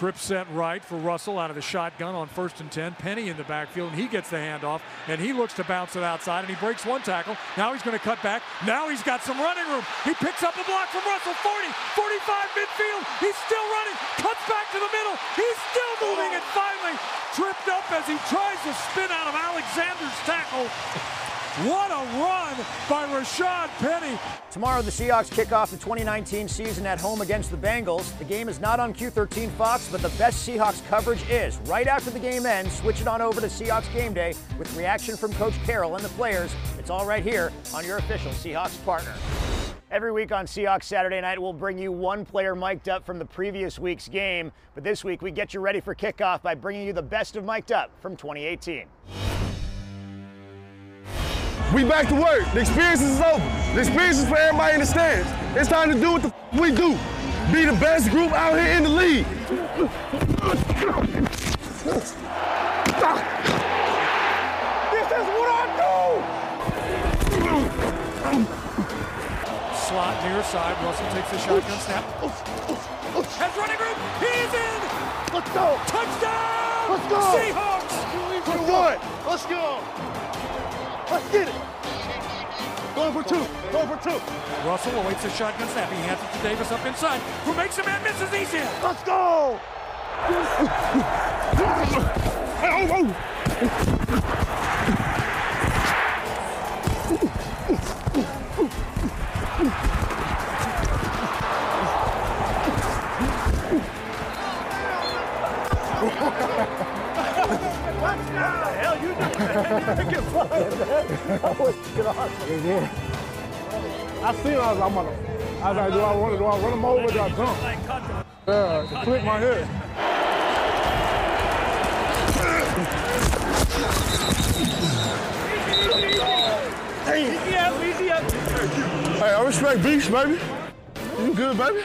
Trip set right for Russell out of the shotgun on first and 10. Penny in the backfield, and he gets the handoff, and he looks to bounce it outside, and he breaks one tackle. Now he's going to cut back. Now he's got some running room. He picks up a block from Russell, 40, 45 midfield. He's still running, cuts back to the middle. He's still moving, and finally tripped up as he tries to spin out of Alexander's tackle. By Rashad Penny. Tomorrow, the Seahawks kick off the 2019 season at home against the Bengals. The game is not on Q13 Fox, but the best Seahawks coverage is. Right after the game ends, switch it on over to Seahawks Game Day with reaction from Coach Carroll and the players. It's all right here on your official Seahawks partner. Every week on Seahawks Saturday night, we'll bring you one player mic'd up from the previous week's game. But this week, we get you ready for kickoff by bringing you the best of mic'd up from 2018. We back to work. The experience is over. The experience is for everybody in the stands. It's time to do what the f- we do. Be the best group out here in the league. This is what I do! Slot near side. Russell takes the shotgun snap. Has running room. He's in. Let's go. Touchdown. Let's go. Seahawks. Let's do. Let's go. Let's get it. For two. For two. Russell awaits the shotgun snap. He hands it to Davis up inside, who makes a man misses. He's in. Let's go. Hey, oh, oh. I see him. I was like, I'm gonna. I was like, do I want to? Do I run him over? Do I jump? Yeah, to click my head. Hey, I respect beast, baby. You good, baby?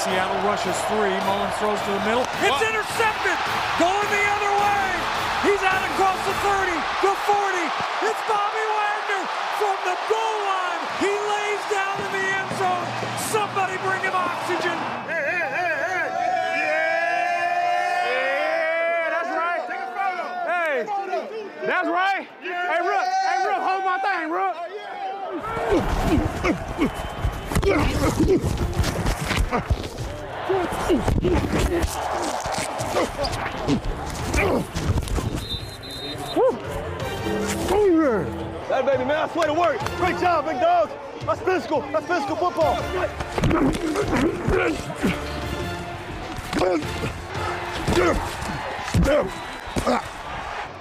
Seattle rushes three. Mullens throws to the middle. It's intercepted. Going the other way. He's out across the 30, the 40. It's Bobby Wagner from the goal line. He lays down in the end zone. Somebody bring him oxygen. Hey, hey, hey, hey. Yeah. yeah, that's right. Take a photo. Hey, that's right. Yeah. Hey, Rook. Hey, Rook, hold my thing, Rook. Oh, That baby, man, I swear to work. Great job, big dog. That's physical. That's physical football.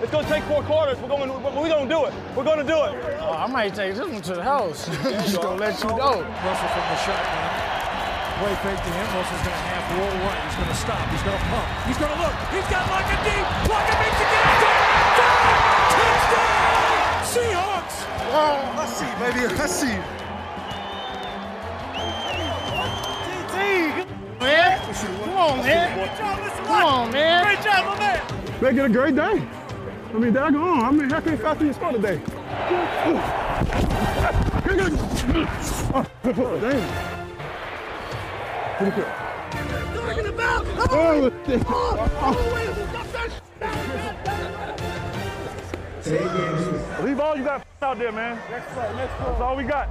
It's gonna take four quarters. We're going. We're gonna do it. We're gonna do it. Oh, I might take this one to the house. Just gonna let you know. Russell from the shotgun. Play fake to him. Russell's going to half roll right. He's going to stop. He's going to pump. He's going to look. He's got Lockett deep. Lockett makes it. Touchdown! Seahawks! Oh, I see, baby. I see. Man, come on, man. Come on, man. Great job, my man. Make it a great day. I mean, dag on. I mean, how can you faster you score today? Oh, damn. Pretty good. Oh, Leave all you got out there, man. That's all we got.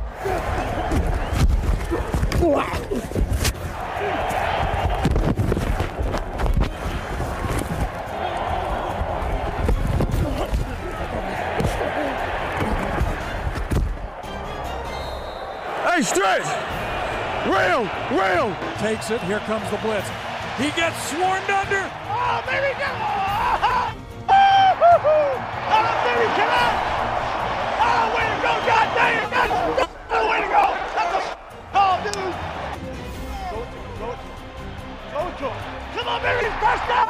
Hey, stretch! Rail! Rail! Takes it. Here comes the blitz. He gets swarmed under. Oh, baby, come on! Oh, baby, come on! Oh, way to go, God dang it! God, oh, way to go! That's a oh, dude! Go, go, go, go! Come on, baby, first down!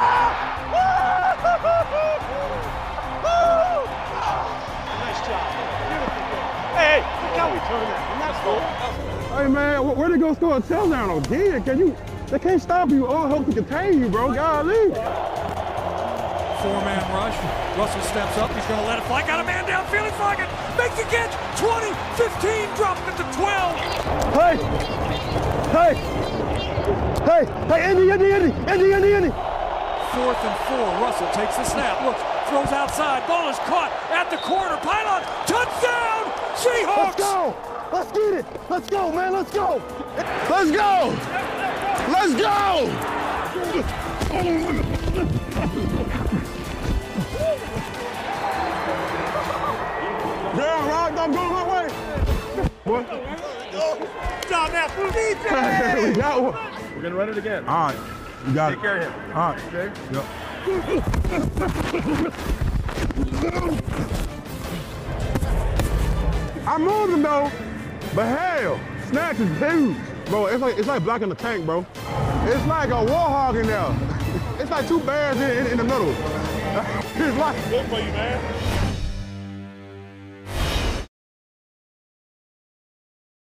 Nice job. Beautiful. Hey, look how we turn that. And that's cool. Hey man, wh- where they gonna score a touchdown again? Can you? They can't stop you. All hope to contain you, bro. Golly. Four-man rush. Russell steps up. He's going to let it fly. Got a man downfield. He's it. Makes the catch. 20, 15, dropping it to 12. Hey! Hey! Hey! Hey, Indy, Indy, Indy, Indy, Indy, Indy! Fourth and four. Russell takes the snap. Looks, throws outside. Ball is caught at the corner. Pylon. Touchdown! Seahawks! Let's go! Let's get it! Let's go, man! Let's go! Let's go! Let's go! Yeah, right, I'm going my way. What? Stop that, Hey, we got one. We're gonna run it again. All right, you got Take it. care of him. All right. Okay. Yep. I moved him though, but hell, snatch is huge, bro. It's like it's like blocking the tank, bro. It's like a war hog in there. It's like two bears in, in, in the middle. it's like Good for you, man.